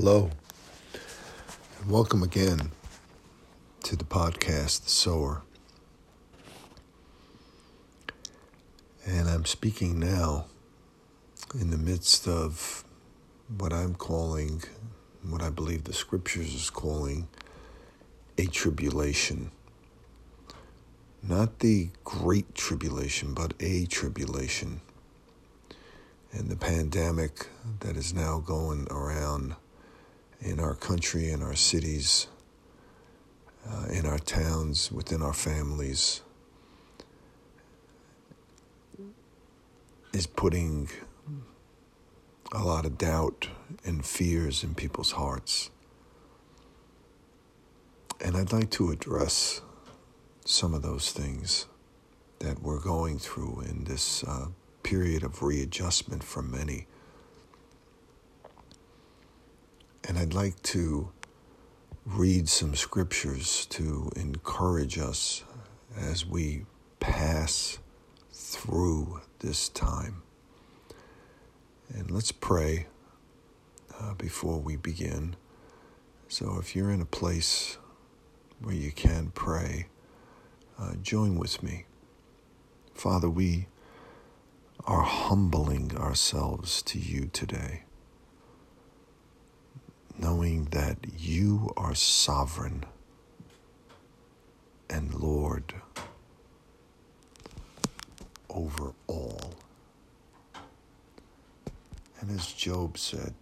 Hello, and welcome again to the podcast, The Sower. And I'm speaking now in the midst of what I'm calling, what I believe the scriptures is calling, a tribulation. Not the great tribulation, but a tribulation. And the pandemic that is now going around in our country, in our cities, uh, in our towns, within our families, is putting a lot of doubt and fears in people's hearts. And I'd like to address some of those things that we're going through in this uh, period of readjustment for many. And I'd like to read some scriptures to encourage us as we pass through this time. And let's pray uh, before we begin. So if you're in a place where you can pray, uh, join with me. Father, we are humbling ourselves to you today knowing that you are sovereign and Lord over all. And as Job said,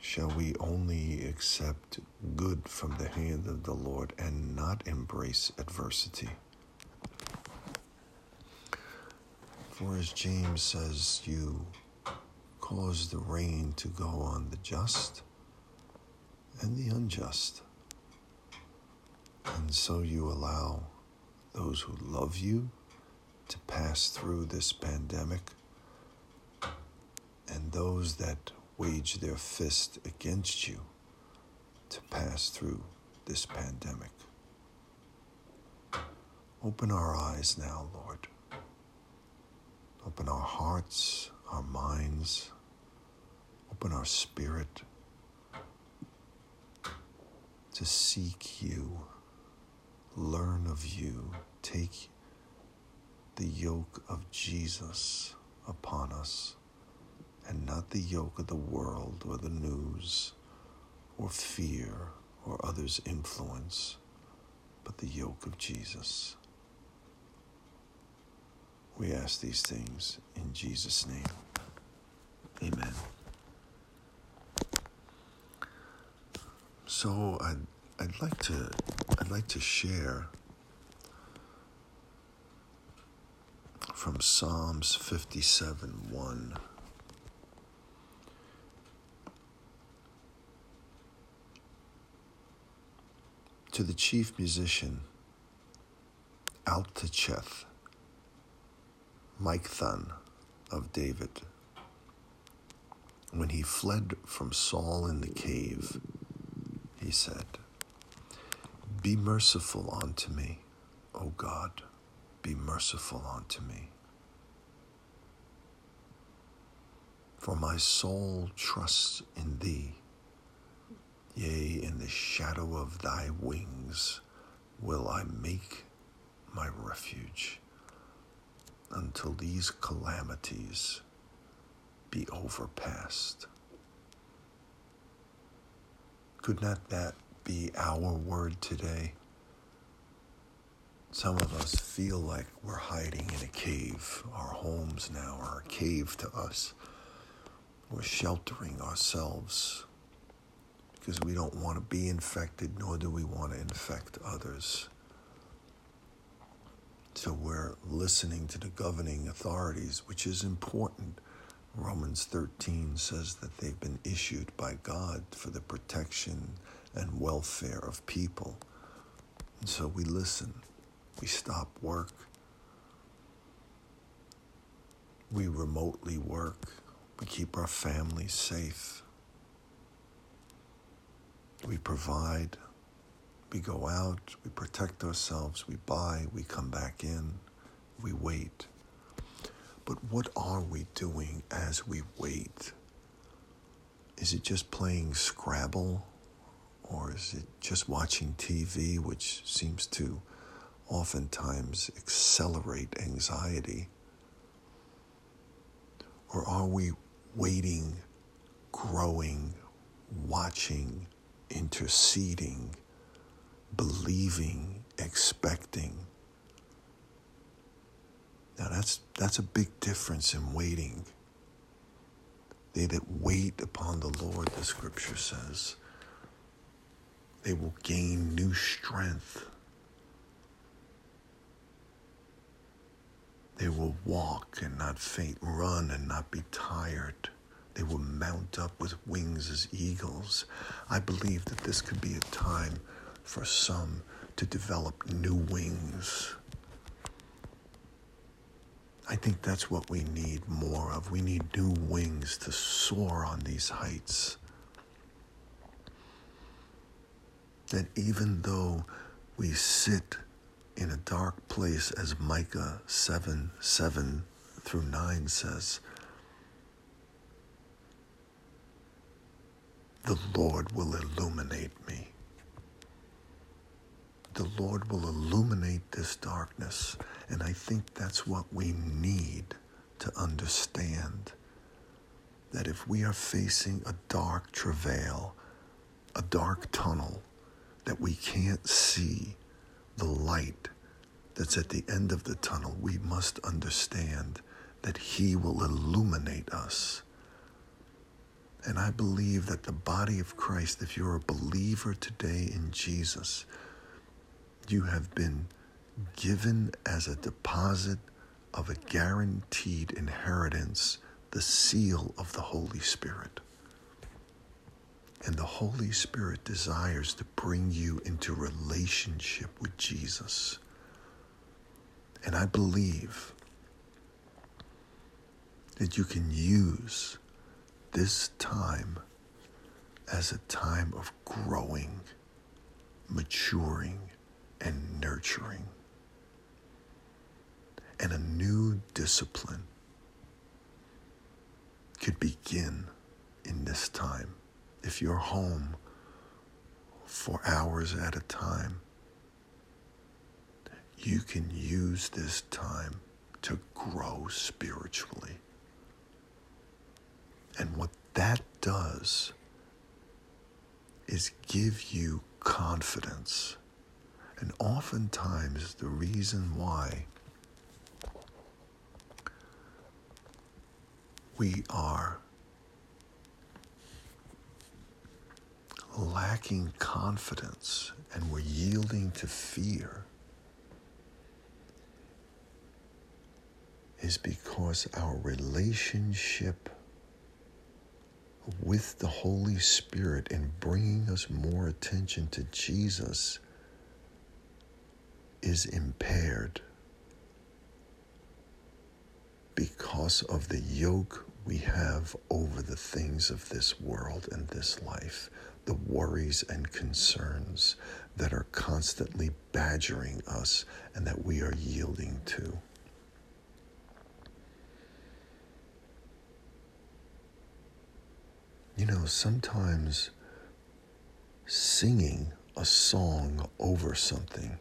shall we only accept good from the hand of the Lord and not embrace adversity? For as James says, you cause the rain to go on the just and the unjust. And so you allow those who love you to pass through this pandemic and those that wage their fist against you to pass through this pandemic. Open our eyes now, Lord. Open our hearts, our minds, open our spirit to seek you, learn of you, take the yoke of Jesus upon us, and not the yoke of the world or the news or fear or others' influence, but the yoke of Jesus. We ask these things in Jesus' name. Amen. So I'd, I'd like to I'd like to share from Psalms 57 1. To the chief musician, Al-taschith, Michtam of David, when he fled from Saul in the cave, he said, Be merciful unto me, O God, be merciful unto me. For my soul trusts in thee. Yea, in the shadow of thy wings will I make my refuge until these calamities be overpassed. Could not that be our word today? Some of us feel like we're hiding in a cave. Our homes now are a cave to us. We're sheltering ourselves because we don't want to be infected, nor do we want to infect others. So we're listening to the governing authorities, which is important. Romans 13 says that they've been issued by God for the protection and welfare of people. And so we listen, we stop work, we remotely work, we keep our families safe, we provide, we go out, we protect ourselves, we buy, we come back in, we wait. But what are we doing as we wait? Is it just playing Scrabble? Or is it just watching TV, which seems to oftentimes accelerate anxiety? Or are we waiting, growing, watching, interceding, believing, expecting? Now that's that's a big difference in waiting. They that wait upon the Lord, the scripture says, they will gain new strength. They will walk and not faint, run and not be tired. They will mount up with wings as eagles. I believe that this could be a time for some to develop new wings. I think that's what we need more of. We need new wings to soar on these heights. That even though we sit in a dark place, as Micah 7 7 through 9 says, the Lord will illuminate me. The Lord will illuminate this darkness. And I think that's what we need to understand. That if we are facing a dark travail, a dark tunnel, that we can't see the light that's at the end of the tunnel, we must understand that He will illuminate us. And I believe that the body of Christ, if you're a believer today in Jesus, you have been given as a deposit of a guaranteed inheritance the seal of the Holy Spirit. And the Holy Spirit desires to bring you into relationship with Jesus. And I believe that you can use this time as a time of growing, maturing, and nurturing. And a new discipline could begin in this time if you're home for hours at a time, you can use this time to grow spiritually. And what that does is give you confidence. And oftentimes, the reason why we are lacking confidence and we're yielding to fear is because our relationship with the Holy Spirit and bringing us more attention to Jesus is impaired because of the yoke we have over the things of this world and this life the worries and concerns that are constantly badgering us and that we are yielding to. You know, sometimes singing a song over something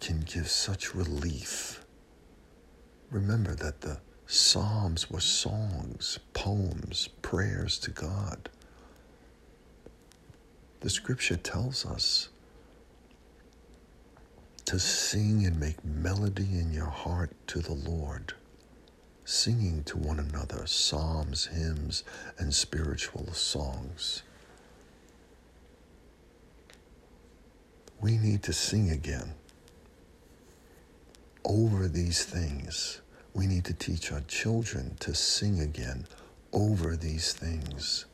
can give such relief. Remember that the Psalms were songs, poems, prayers to God. The scripture tells us to sing and make melody in your heart to the Lord, singing to one another psalms, hymns, and spiritual songs. We need to sing again over these things. We need to teach our children to sing again over these things.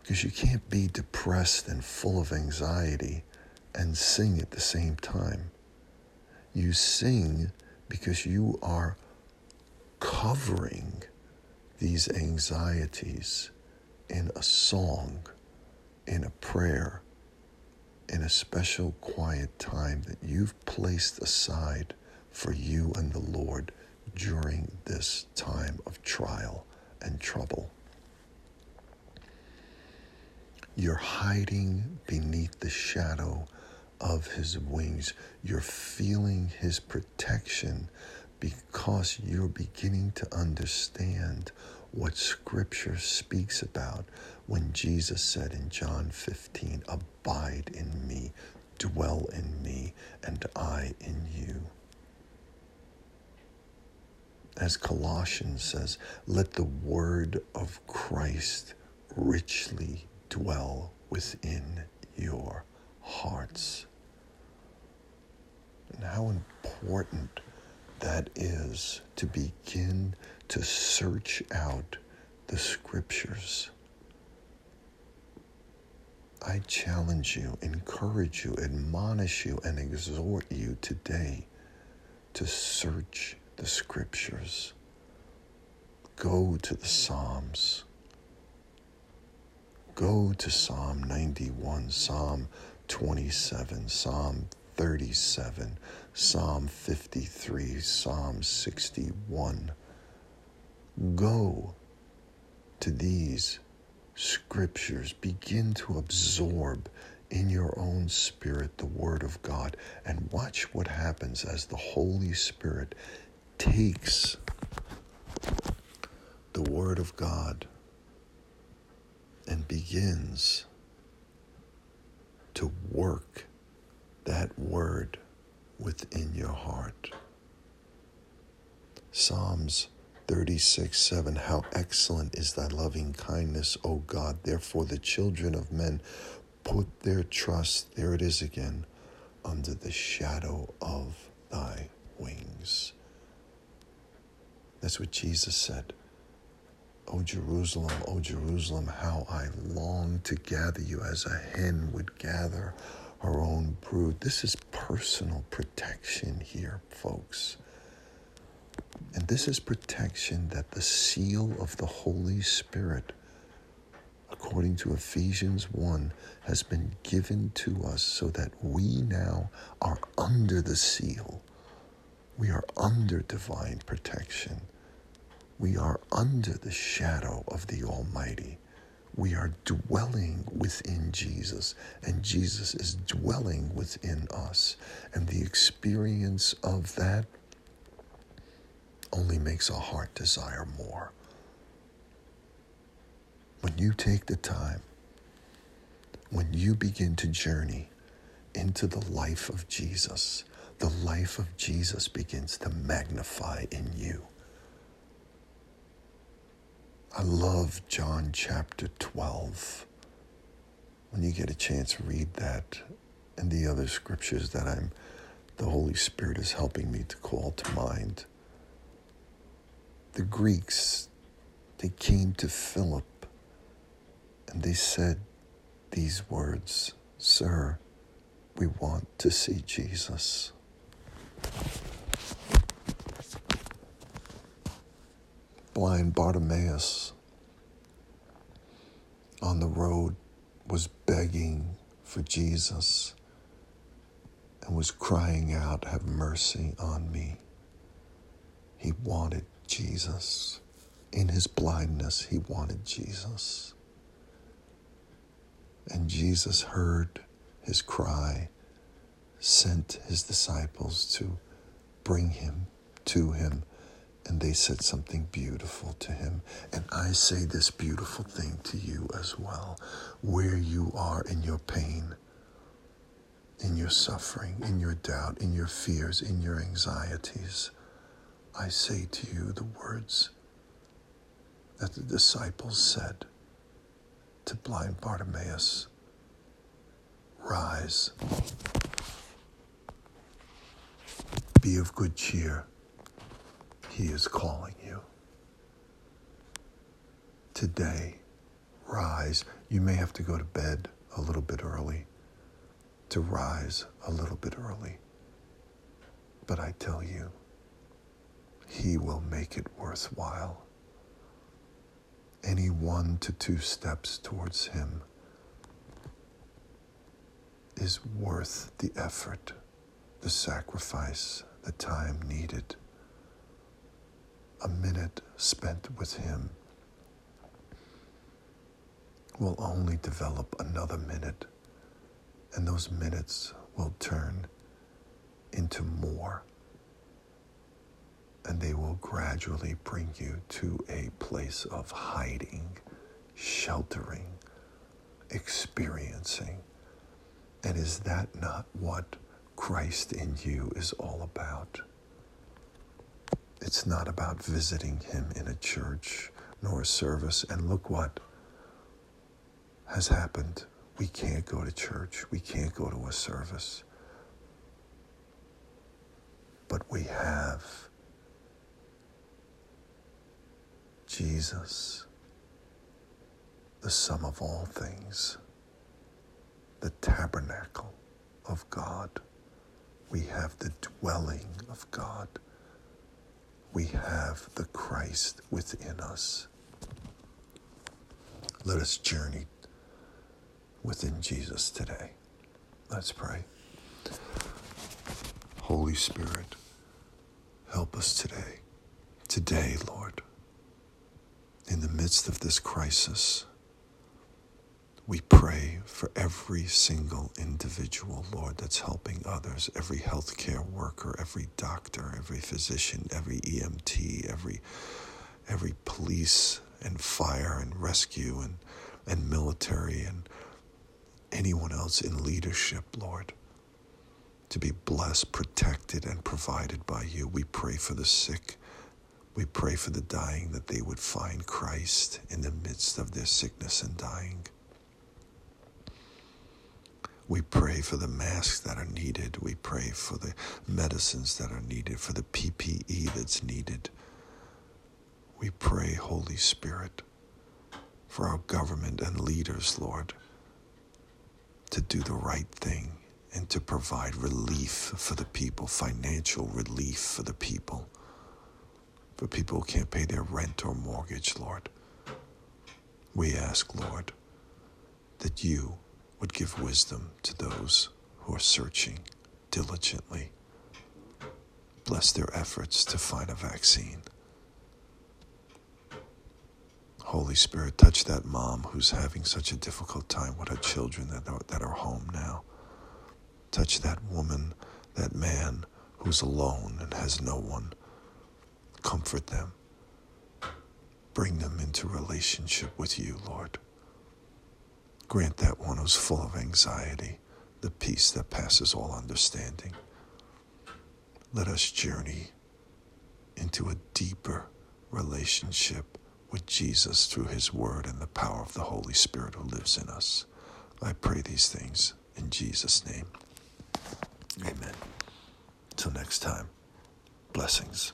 Because you can't be depressed and full of anxiety and sing at the same time. You sing because you are covering these anxieties in a song, in a prayer, in a special quiet time that you've placed aside for you and the Lord during this time of trial and trouble. You're hiding beneath the shadow of his wings. You're feeling his protection because you're beginning to understand what Scripture speaks about when Jesus said in John 15, Abide in me, dwell in me, and I in you. As Colossians says, let the word of Christ richly dwell within your hearts. And how important that is to begin to search out the scriptures. I challenge you, encourage you, admonish you, and exhort you today to search the scriptures. Go to the Psalms. Go to Psalm 91, Psalm 27, Psalm 37, Psalm 53, Psalm 61. Go to these scriptures, begin to absorb in your own spirit the Word of God, and watch what happens as the Holy Spirit takes the Word of God and begins to work that word within your heart. Psalms 36 7 How excellent is thy loving kindness, O God! Therefore, the children of men put their trust, there it is again, under the shadow of thy wings. That's what Jesus said. O Jerusalem, O Jerusalem, how I long to gather you as a hen would gather her own brood. This is personal protection here, folks. And this is protection that the seal of the Holy Spirit, according to Ephesians 1, has been given to us so that we now are under the seal. We are under divine protection. We are under the shadow of the Almighty we are dwelling within Jesus, and Jesus is dwelling within us. And the experience of that only makes our heart desire more. When you take the time, when you begin to journey into the life of Jesus, the life of Jesus begins to magnify in you. I love John chapter 12. When you get a chance, read that and the other scriptures that I'm the Holy Spirit is helping me to call to mind. The Greeks, they came to Philip and they said these words Sir, we want to see Jesus. Blind Bartimaeus on the road was begging for Jesus and was crying out, Have mercy on me. He wanted Jesus. In his blindness, he wanted Jesus. And Jesus heard his cry, sent his disciples to bring him to him and they said something beautiful to him. And I say this beautiful thing to you as well. Where you are in your pain, in your suffering, in your doubt, in your fears, in your anxieties, I say to you the words that the disciples said to blind Bartimaeus Rise, be of good cheer he is calling you. Today, rise. You may have to go to bed a little bit early, to rise a little bit early. But I tell you, He will make it worthwhile. Any one to two steps towards Him is worth the effort, the sacrifice, the time needed a minute spent with Him will only develop another minute, and those minutes will turn into more, and they will gradually bring you to a place of hiding, sheltering, experiencing. And is that not what Christ in you is all about? It's not about visiting him in a church nor a service. And look what has happened. We can't go to church, we can't go to a service. But we have Jesus, the sum of all things, the tabernacle of God. We have the dwelling of God. We have the Christ within us. Let us journey within Jesus today. Let's pray. Holy Spirit, help us today. Today, Lord, in the midst of this crisis, we pray for every single individual, Lord, that's helping others, every healthcare worker, every doctor, every physician, every EMT, every every police and fire and rescue and, and military and anyone else in leadership, Lord, to be blessed, protected, and provided by you. We pray for the sick. We pray for the dying that they would find Christ in the midst of their sickness and dying. We pray for the masks that are needed. We pray for the medicines that are needed, for the PPE that's needed. We pray, Holy Spirit, for our government and leaders, Lord to do the right thing and to provide relief for the people, financial relief for the people, for people who can't pay their rent or mortgage, Lord. We ask, Lord, that you would give wisdom to those who are searching diligently. Bless their efforts to find a vaccine. Holy Spirit, touch that mom who's having such a difficult time with her children that are, that are home now. Touch that woman, that man who's alone and has no one. Comfort them. Bring them into relationship with you, Lord. Grant that one who's full of anxiety the peace that passes all understanding. Let us journey into a deeper relationship with Jesus through his word and the power of the Holy Spirit who lives in us. I pray these things in Jesus' name. Amen. Till next time, blessings.